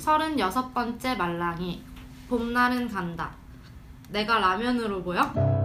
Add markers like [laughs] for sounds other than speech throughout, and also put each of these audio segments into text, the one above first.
36번째 말랑이 봄날은 간다. 내가 라면으로 보여?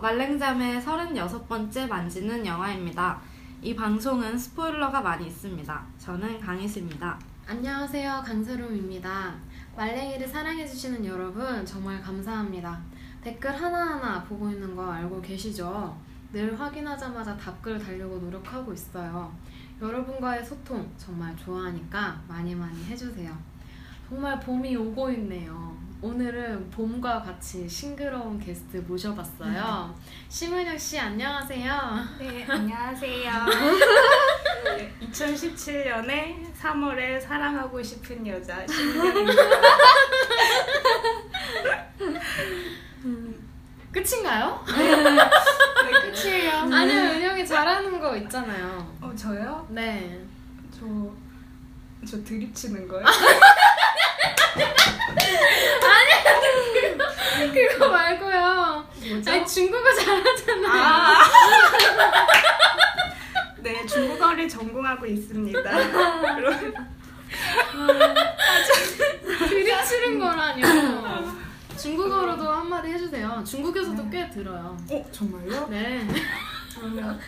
말랭잠의 36번째 만지는 영화입니다. 이 방송은 스포일러가 많이 있습니다. 저는 강희수입니다. 안녕하세요. 강세롬입니다. 말랭이를 사랑해주시는 여러분 정말 감사합니다. 댓글 하나하나 보고 있는 거 알고 계시죠? 늘 확인하자마자 답글 달려고 노력하고 있어요. 여러분과의 소통 정말 좋아하니까 많이 많이 해주세요. 정말 봄이 오고 있네요. 오늘은 봄과 같이 싱그러운 게스트 모셔봤어요. 심은혁 씨 안녕하세요. 네, 안녕하세요. [laughs] 2017년에 3월에 사랑하고 싶은 여자 신명입니다. 끝인가요? 네, 끝이에요. 아니요, 은혁이 잘하는 거 있잖아요. 어, 저요? 네. 저, 저 드립치는 거요? [laughs] 그거 말고요. 뭐죠? 아니 중국어 잘하잖아요. 아. [laughs] 네, 중국어를 전공하고 있습니다. 들이치는 거라뇨. 중국어로도 한마디 해주세요. 중국에서도 꽤 들어요. 어, 정말요? 네.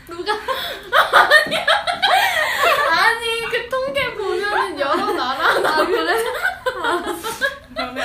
누가? 아니 그 통계 보면은 여러 나라 아 그래? 그러면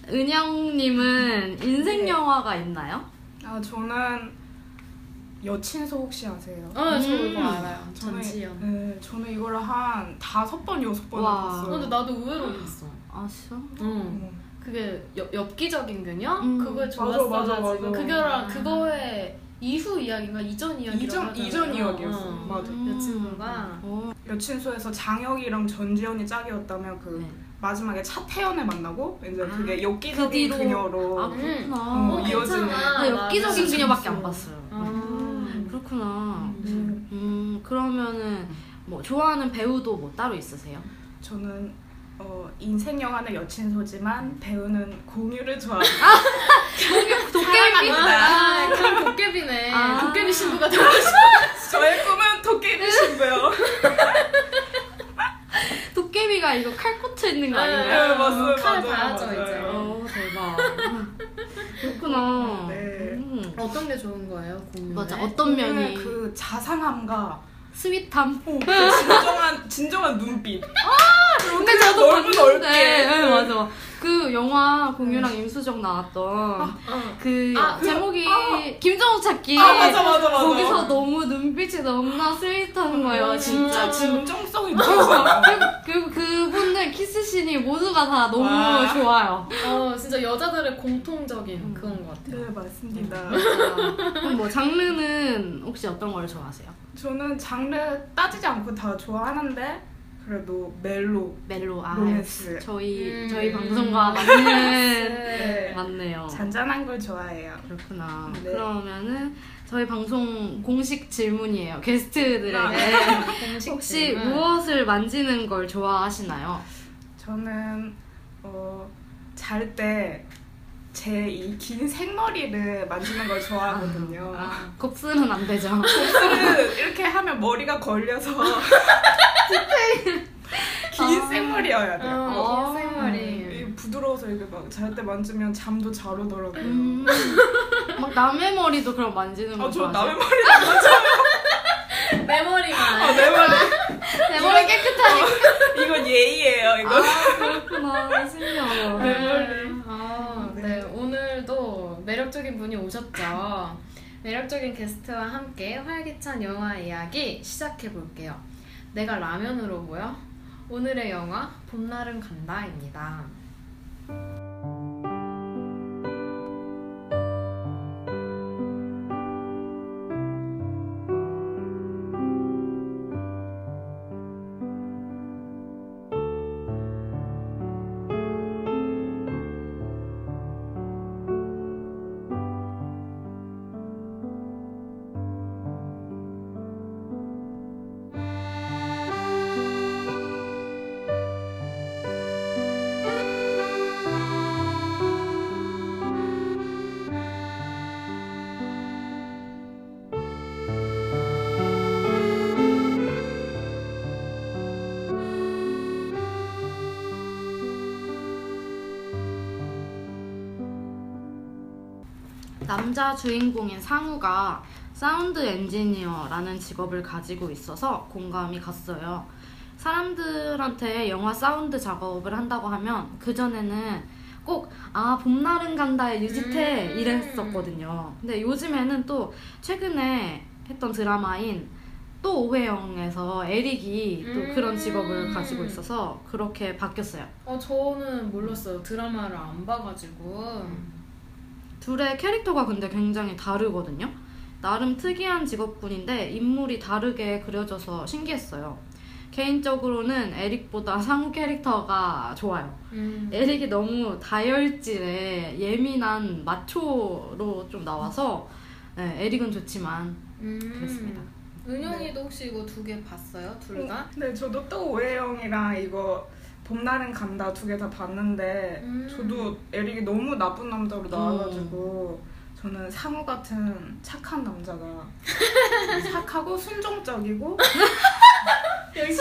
은영님은 인생 네. 영화가 있나요? 아 저는 여친소 혹시 아세요? 어, 저 음. 이거 알아요. 저는- 전지현. 네, 저는 이거를 한 다섯 번 여섯 번 와. 봤어요. 근데 나도 의외로 봤어. 아 진짜? 응. 어. 그게 엽, 엽기적인 그녀? 음. 그거에 맞아, 좋았어가지고 맞아, 맞아. 그거랑 그거의 이후 이야기인가 이전 이야기라고 이전. 이전 이야기였어. 어. 맞아. 여친구가 어, 여친소에서 장혁이랑 전지현이 짝이었다면 그 네. 마지막에 차태현을 만나고 이제 아, 그게 그 엽기적인 뒤로- 그녀로 아 음. 그렇구나. 어, 어, 이어지는. 괜찮아. 나 엽기적인 맞아. 그녀밖에 안 봤어요. 아. 그렇구나. 음. 음 그러면은 뭐 좋아하는 배우도 뭐 따로 있으세요? 저는 어, 인생 영화는 여친 소지만 배우는 공유를 좋아합니다. 도깨비? 아, 그럼 도깨비네. 아. 도깨비 신부가 되고 싶어. 저의 꿈은 도깨비 신부요. [laughs] 도깨비가 이거 칼 꽂혀 있는 거 네, 아닌가요? 네, 맞아요, 칼 맞아요, 봐야죠, 맞아요. 이제. 어 대박. [laughs] 그렇구나. 네. 음. 어떤 게 좋은 거예요, 공유? 맞아 어떤 면이 그 자상함과 sweet함. 어, 그 진정한 진정한 눈빛. 근데 저도 넓은. 넓게. 네, 맞아. 그 영화 공유랑 임수정 나왔던 어. 그 아, 그- 제목이 아. 김종욱 찾기. 아 맞아 맞아 맞아. 거기서 너무 눈빛이 너무나 sweet한 거예요, 진짜. 진짜 진정성이 있어. 그리고 그분들 키스신이 모두가 다 너무 와. 좋아요. 어, 진짜 여자들의 공통적인 음. 그건 것 같아요. 네 맞습니다. 그럼 뭐 장르는 혹시 어떤 걸 좋아하세요? 저는 장르 따지지 않고 다 좋아하는데 그래도 멜로 멜로 아 로맨스. 음. 저희 저희 방송과 맞는 [laughs] 네. 맞네요. 잔잔한 걸 좋아해요. 그렇구나. 네. 그러면은 저희 방송 공식 질문이에요. 게스트들에게 아. [laughs] 공식 혹시 질문. 무엇을 만지는 걸 좋아하시나요? 저는 어, 잘 때 제 이 긴 생머리를 만지는 걸 좋아하거든요. 아, kop스는 안 되죠. 복수는 [laughs] 이렇게 하면 머리가 걸려서 긴 아. 생머리여야 돼요. 어, 어. 긴 생머리. 이 부드러워서 이게 막잘 때 만지면 잠도 잘 오더라고요. 음, 막 남의 머리도 그럼 만지는 거 [laughs] 아, 저 좋아하세요? 남의 머리 안 만져요. 내 머리 되게 깨끗하니. 이건 예의예요. 이거. 아 그렇구나 신기하다. 네. 아, 네. 오늘도 매력적인 분이 오셨죠. 매력적인 게스트와 함께 활기찬 영화 이야기 시작해 볼게요. 내가 라면으로 보여? 오늘의 영화 봄날은 간다입니다. 남자 주인공인 상우가 사운드 엔지니어라는 직업을 가지고 있어서 공감이 갔어요. 사람들한테 영화 사운드 작업을 한다고 하면 그전에는 꼭, 아, 봄날은 간다의 유지태 음. 이랬었거든요. 근데 요즘에는 또 최근에 했던 드라마인 또 오해영에서 에릭이 또 음. 그런 직업을 가지고 있어서 그렇게 바뀌었어요. 어, 저는 몰랐어요. 드라마를 안 봐가지고. 둘의 캐릭터가 근데 굉장히 다르거든요. 나름 특이한 직업군인데 인물이 다르게 그려져서 신기했어요. 개인적으로는 에릭보다 상우 캐릭터가 좋아요. 음. 에릭이 너무 다혈질에 예민한 마초로 좀 나와서 네, 에릭은 좋지만 음. 그렇습니다. 은영이도 혹시 이거 두 개 봤어요? 둘 다? 네, 저도 또 오해영이랑 이거 봄날은 간다 두 개 다 봤는데 음. 저도 에릭이 너무 나쁜 남자로 나와가지고 저는 상우 같은 착한 남자가 [laughs] 착하고 순종적이고 역시.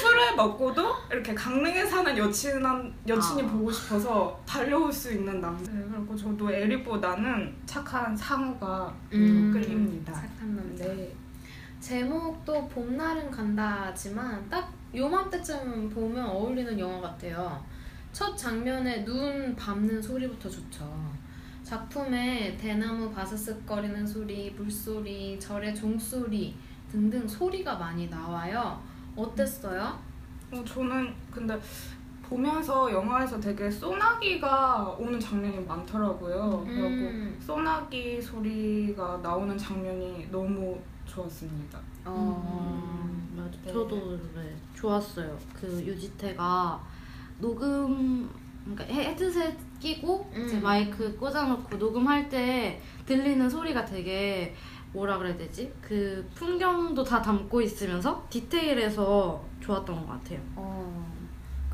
술을 먹고도 이렇게 강릉에 사는 여친 여친이 아. 보고 싶어서 달려올 수 있는 남자. 네, 그리고 저도 에릭보다는 착한 상우가 음. 끌립니다. 착한 남자. 네. 제목도 봄날은 간다지만 딱 요맘때쯤 보면 어울리는 영화 같아요. 첫 장면에 눈 밟는 소리부터 좋죠. 작품에 대나무 바스스거리는 소리, 물소리, 절의 종소리 등등 소리가 많이 나와요. 어땠어요? 어, 저는 근데 보면서 영화에서 되게 소나기가 오는 장면이 많더라고요. 그리고 음. 소나기 소리가 나오는 장면이 너무 좋았습니다. 어. 음, 맞아. 네. 저도 네, 좋았어요. 그 유지태가 녹음 그러니까 헤드셋 끼고 이제 음. 마이크 꽂아놓고 녹음할 때 들리는 소리가 되게 뭐라 그래야 되지? 그 풍경도 다 담고 있으면서 디테일해서 좋았던 것 같아요. 어,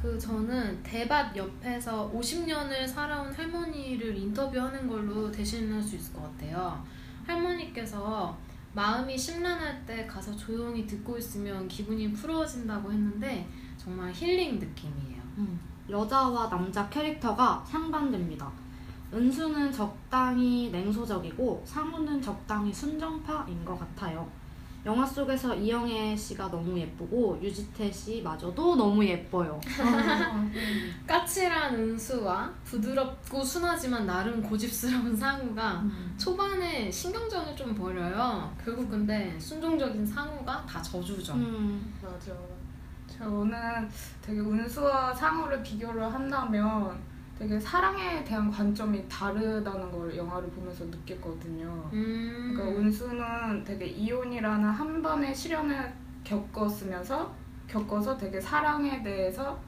그 저는 대밭 옆에서 50년을 살아온 할머니를 인터뷰하는 걸로 대신할 수 있을 것 같아요. 할머니께서 마음이 심란할 때 가서 조용히 듣고 있으면 기분이 풀어진다고 했는데 정말 힐링 느낌이에요. 음, 여자와 남자 캐릭터가 상반됩니다. 은수는 적당히 냉소적이고 상우는 적당히 순정파인 것 같아요. 영화 속에서 이영애 씨가 너무 예쁘고 유지태 씨마저도 너무 예뻐요. [laughs] 까칠한 은수와 부드럽고 순하지만 나름 고집스러운 상우가 초반에 신경전을 좀 벌여요. 결국 근데 순종적인 상우가 다 저주죠. 음, 맞아. 저는 되게 은수와 상우를 비교를 한다면 되게 사랑에 대한 관점이 다르다는 걸 영화를 보면서 느꼈거든요. 음. 그러니까 은수는 되게 이혼이라는 한 번의 시련을 겪었으면서 겪어서 되게 사랑에 대해서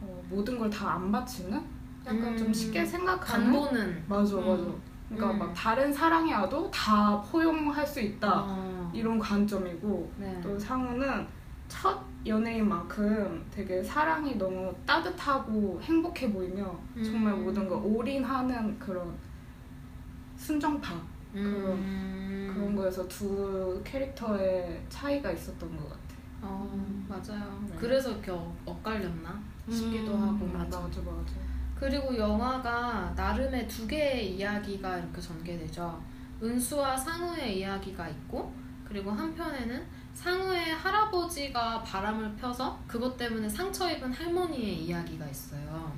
어, 모든 걸 다 안 바치는 약간 음. 좀 쉽게 생각하는 간보는 맞아 음. 맞아 그러니까 음. 막 다른 사랑이 와도 다 포용할 수 있다 어. 이런 관점이고 네. 또 상우는 첫 연애인 만큼 되게 사랑이 너무 따뜻하고 행복해 보이며 정말 음. 모든 걸 올인하는 그런 순정파 음. 그런 거에서 두 캐릭터의 차이가 있었던 것 같아. 어, 맞아요. 네. 그래서 이렇게 엇- 엇갈렸나 싶기도 음, 하고. 맞아. 맞아 맞아. 그리고 영화가 나름의 두 개의 이야기가 이렇게 전개되죠. 은수와 상우의 이야기가 있고 그리고 한편에는 상우의 할아버지 가 바람을 펴서 그것 때문에 상처 입은 할머니의 이야기가 있어요.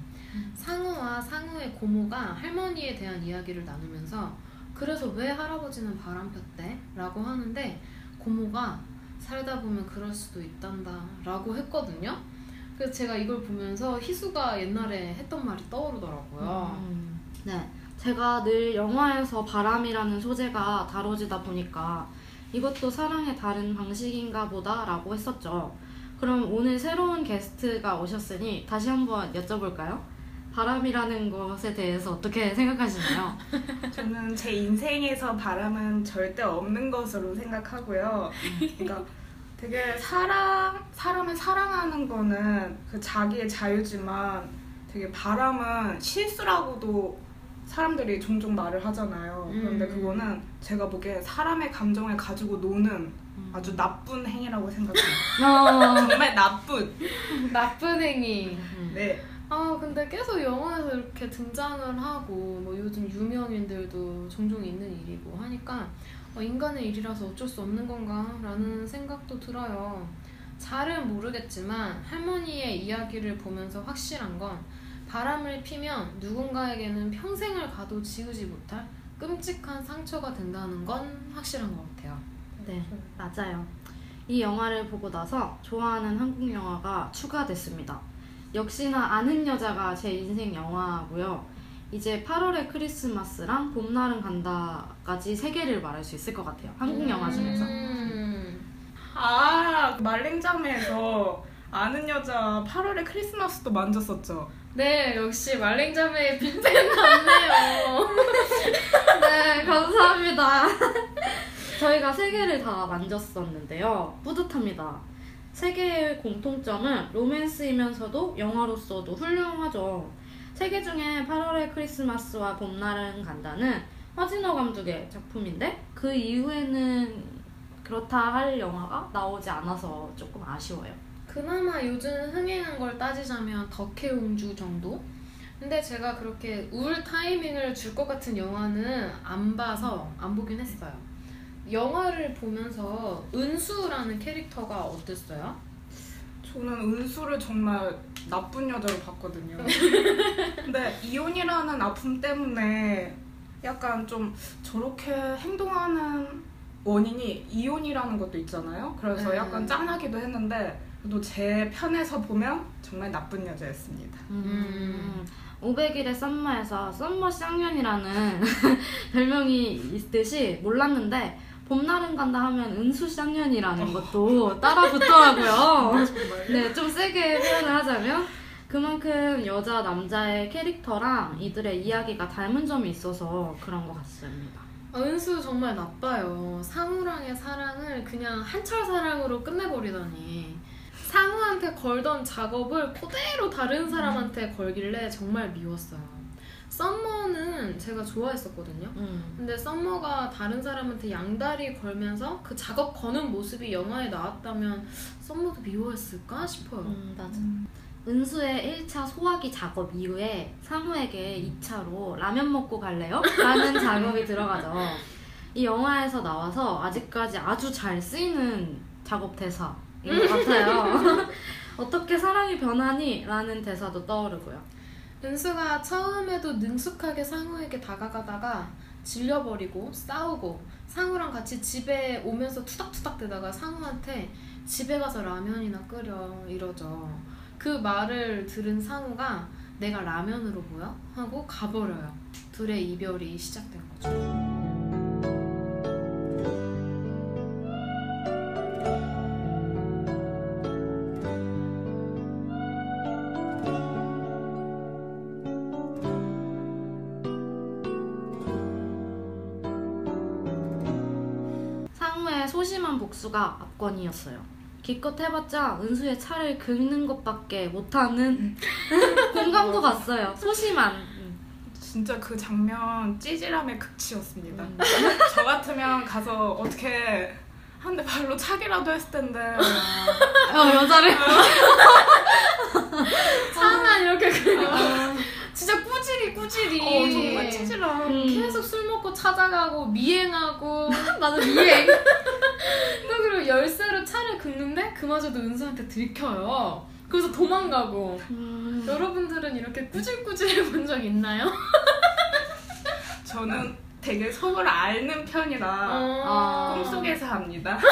상우와 상우의 고모가 할머니에 대한 이야기를 나누면서 그래서 왜 할아버지는 바람 폈대? 라고 하는데 고모가 살다 보면 그럴 수도 있단다 라고 했거든요. 그래서 제가 이걸 보면서 희수가 옛날에 했던 말이 떠오르더라고요. 음, 네. 제가 늘 영화에서 바람이라는 소재가 다뤄지다 보니까 이것도 사랑의 다른 방식인가 보다라고 했었죠. 그럼 오늘 새로운 게스트가 오셨으니 다시 한번 여쭤볼까요? 바람이라는 것에 대해서 어떻게 생각하시나요? [laughs] 저는 제 인생에서 바람은 절대 없는 것으로 생각하고요. 그러니까 되게 사랑 사람을 사랑하는 거는 그 자기의 자유지만 되게 바람은 실수라고도 사람들이 종종 말을 하잖아요. 그런데 음. 그거는 제가 보기에 사람의 감정을 가지고 노는 아주 나쁜 행위라고 생각해요. [laughs] 어, 정말 나쁜. [laughs] 나쁜 행위. 네. 아 근데 계속 영화에서 이렇게 등장을 하고 뭐 요즘 유명인들도 종종 있는 일이고 하니까 어, 인간의 일이라서 어쩔 수 없는 건가라는 생각도 들어요. 잘은 모르겠지만 할머니의 이야기를 보면서 확실한 건 바람을 피면 누군가에게는 평생을 가도 지우지 못할 끔찍한 상처가 된다는 건 확실한 것 같아요. 네, 맞아요. 이 영화를 보고 나서 좋아하는 한국 영화가 추가됐습니다. 역시나 아는 여자가 제 인생 영화고요. 이제 8월의 크리스마스랑 봄날은 간다까지 세 개를 말할 수 있을 것 같아요. 한국 영화 중에서. 음. 아 말랭자매에서 아는 여자 8월에 크리스마스도 만졌었죠. 네, 역시 말랭자매의 빅팬 같네요. 네, 감사합니다. 저희가 세 개를 다 만졌었는데요. 뿌듯합니다. 세 개의 공통점은 로맨스이면서도 영화로서도 훌륭하죠. 세 개 중에 8월의 크리스마스와 봄날은 간다는 허진호 감독의 작품인데 그 이후에는 그렇다 할 영화가 나오지 않아서 조금 아쉬워요. 그나마 요즘 흥행한 걸 따지자면 덕혜옹주 정도? 근데 제가 그렇게 우울 타이밍을 줄 것 같은 영화는 안 봐서 안 보긴 했어요. 영화를 보면서 은수라는 캐릭터가 어땠어요? 저는 은수를 정말 나쁜 여자로 봤거든요. [laughs] 근데 이혼이라는 아픔 때문에 약간 좀 저렇게 행동하는 원인이 이혼이라는 것도 있잖아요. 그래서 네. 약간 짠하기도 했는데 그래도 제 편에서 보면 정말 나쁜 여자였습니다. 음. 500일의 썸머에서 썸머 쌍년이라는 [laughs] 별명이 있듯이 몰랐는데 봄날은 간다 하면 은수 쌍년이라는 것도 따라 붙더라고요. [laughs] 네, 좀 세게 표현을 하자면 그만큼 여자 남자의 캐릭터랑 이들의 이야기가 닮은 점이 있어서 그런 것 같습니다. 아, 은수 정말 나빠요. 상우랑의 사랑을 그냥 한철 사랑으로 끝내버리더니 상우한테 걸던 작업을 그대로 다른 사람한테 걸길래 정말 미웠어요. 썸머는 제가 좋아했었거든요. 음. 근데 썸머가 다른 사람한테 양다리 걸면서 그 작업 거는 모습이 영화에 나왔다면 썸머도 미워했을까 싶어요. 음, 맞아. 은수의 1차 소화기 작업 이후에 상우에게 2차로 라면 먹고 갈래요? 라는 [laughs] 작업이 들어가죠. 이 영화에서 나와서 아직까지 아주 잘 쓰이는 작업 대사인 것 같아요. [laughs] 어떻게 사랑이 변하니? 라는 대사도 떠오르고요. 은수가 처음에도 능숙하게 상우에게 다가가다가 질려버리고 싸우고 상우랑 같이 집에 오면서 투닥투닥 대다가 상우한테 집에 가서 라면이나 끓여 이러죠. 그 말을 들은 상우가 내가 라면으로 보여? 하고 가버려요. 둘의 이별이 시작된 거죠. 소심한 복수가 압권이었어요. 기껏 해봤자 은수의 차를 긁는 것밖에 못하는 [laughs] 공감도 갔어요. 소심한. 음. 진짜 그 장면 찌질함의 극치였습니다. 음. [laughs] 저 같으면 가서 어떻게 한 대 발로 차기라도 했을 텐데 어, 여자를. 차만 이렇게 그려. 꾸질이. 어, 정말 찌질함. 음. 계속 술 먹고 찾아가고 미행하고 [laughs] 나는 미행. 또 그리고 열쇠로 차를 긁는데 그마저도 은수한테 들켜요. 그래서 도망가고. 음. 여러분들은 이렇게 꾸질꾸질해 본 적 있나요? [laughs] 저는 되게 속을 앓는 편이라 아. 꿈속에서 합니다. [laughs]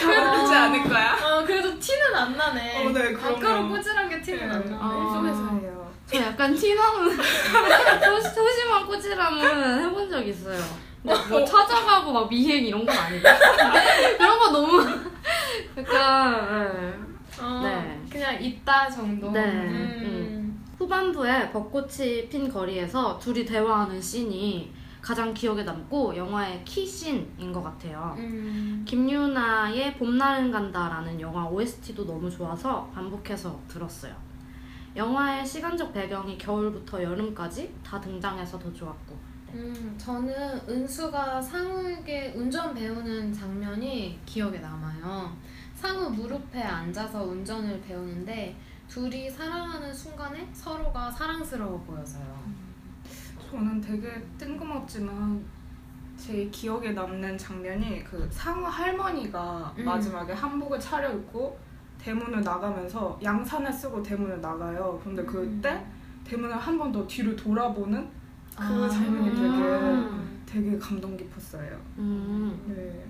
가만두지 않을 거야. 어, 그래도 티는 안 나네. 어, 네, 그럼요. 아까로 꾸질한 게 티는 네. 안 나네. 아. 약간 티나는 [laughs] 소- 소심한 꼬지람은 해본 적 있어요. 근데 뭐 찾아가고 막 미행 이런 건 아니고 [laughs] 그런 거 너무 [laughs] 약간 어, 네. 그냥 있다 정도. 네. 음. 네. 후반부에 벚꽃이 핀 거리에서 둘이 대화하는 씬이 가장 기억에 남고 영화의 키씬인 것 같아요. 음. 김유나의 봄날은 간다라는 영화 OST도 너무 좋아서 반복해서 들었어요. 영화의 시간적 배경이 겨울부터 여름까지 다 등장해서 더 좋았고. 음, 저는 은수가 상우에게 운전 배우는 장면이 기억에 남아요. 상우 무릎에 앉아서 운전을 배우는데 둘이 사랑하는 순간에 서로가 사랑스러워 보여서요. 저는 되게 뜬금없지만 제 기억에 남는 장면이 그 상우 할머니가 음. 마지막에 한복을 차려입고 대문을 나가면서 양산을 쓰고 대문을 나가요. 근데 그때 대문을 한 번 더 뒤로 돌아보는 그 아. 장면이 되게 음. 되게 감동 깊었어요. 음, 네.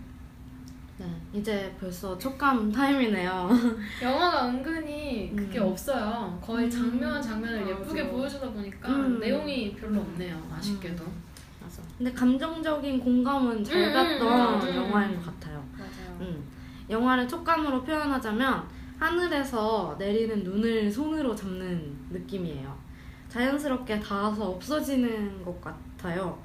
네. 이제 벌써 촉감 타임이네요. [laughs] 영화가 은근히 그게 음. 없어요. 거의 장면 장면을 맞아. 예쁘게 보여주다 보니까 음. 내용이 별로 없네요. 아쉽게도. 맞아. 근데 감정적인 공감은 잘 음, 갔던 음, 영화인 음. 것 같아요. 맞아요. 음. 영화를 촉감으로 표현하자면 하늘에서 내리는 눈을 손으로 잡는 느낌이에요. 자연스럽게 닿아서 없어지는 것 같아요.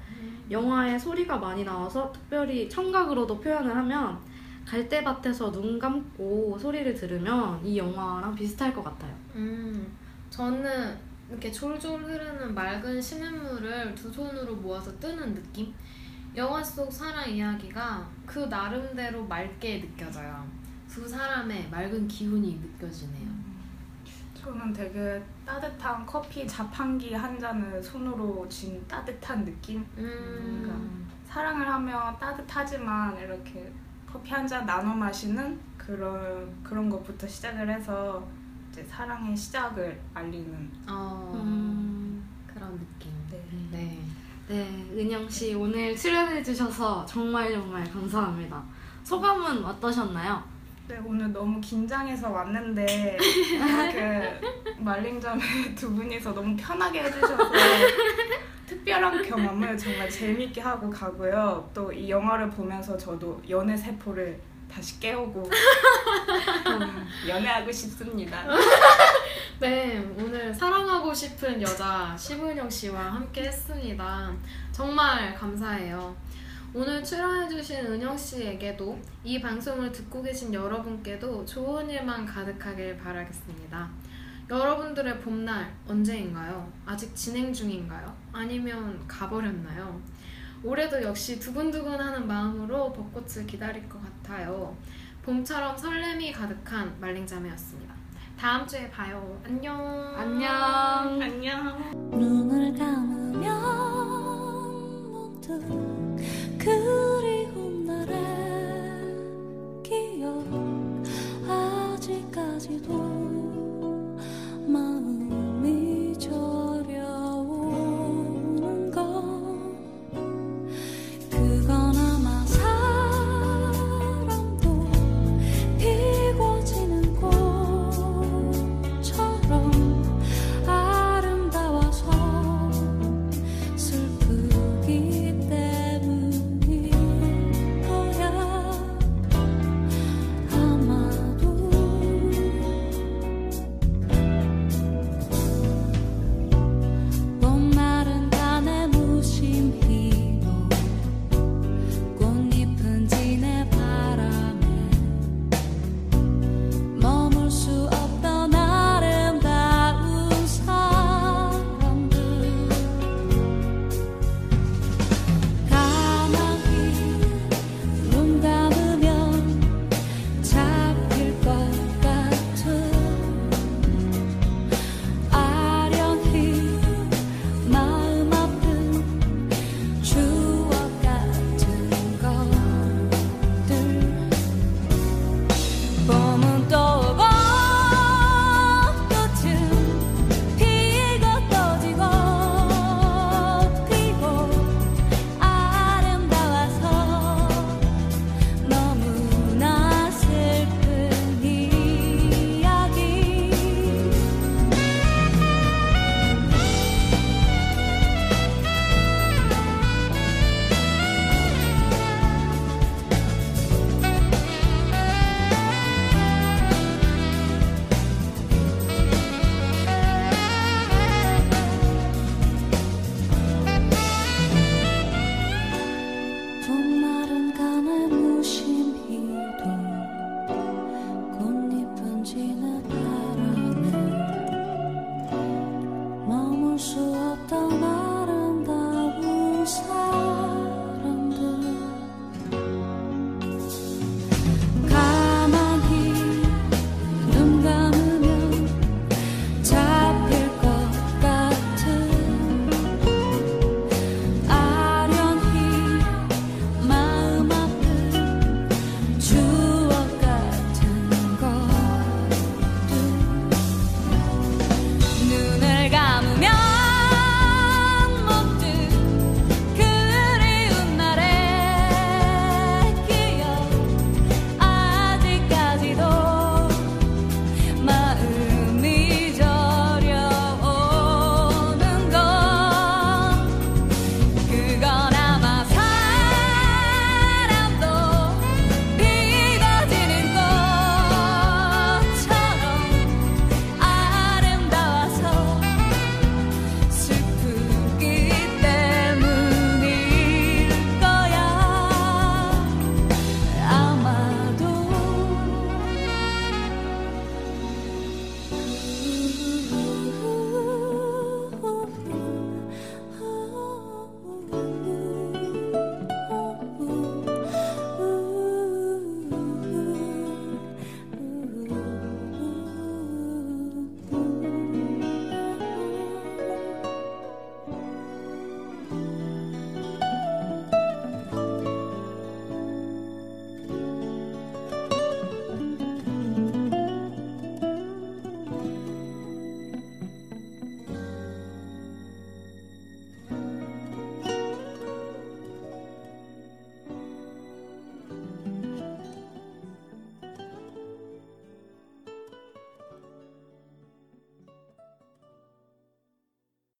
영화에 소리가 많이 나와서 특별히 청각으로도 표현을 하면 갈대밭에서 눈 감고 소리를 들으면 이 영화랑 비슷할 것 같아요. 음, 저는 이렇게 졸졸 흐르는 맑은 시냇물을 두 손으로 모아서 뜨는 느낌? 영화 속 사랑 이야기가 그 나름대로 맑게 느껴져요. 두 사람의 맑은 기운이 느껴지네요. 저는 되게 따뜻한 커피 자판기 한 잔을 손으로 쥔 따뜻한 느낌? 음, 사랑을 하면 따뜻하지만 이렇게 커피 한 잔 나눠 마시는 그런 그런 것부터 시작을 해서 이제 사랑의 시작을 알리는 어, 음. 그런 느낌. 네. 네. 네, 은영 씨 오늘 출연해 주셔서 정말 정말 감사합니다. 소감은 어떠셨나요? 네 오늘 너무 긴장해서 왔는데 이렇게 말링점에 두 분이서 너무 편하게 해주셔서 특별한 경험을 정말 재밌게 하고 가고요. 또 이 영화를 보면서 저도 연애 세포를 다시 깨우고 음, 연애하고 싶습니다. 네, 오늘 사랑하고 싶은 여자 시은영 씨와 함께 했습니다. 정말 감사해요. 오늘 출연해주신 은영 씨에게도 이 방송을 듣고 계신 여러분께도 좋은 일만 가득하길 바라겠습니다. 여러분들의 봄날 언제인가요? 아직 진행 중인가요? 아니면 가버렸나요? 올해도 역시 두근두근하는 마음으로 벚꽃을 기다릴 것 같아요. 봄처럼 설렘이 가득한 말랭잠이었습니다. 다음 주에 봐요. 안녕. 안녕.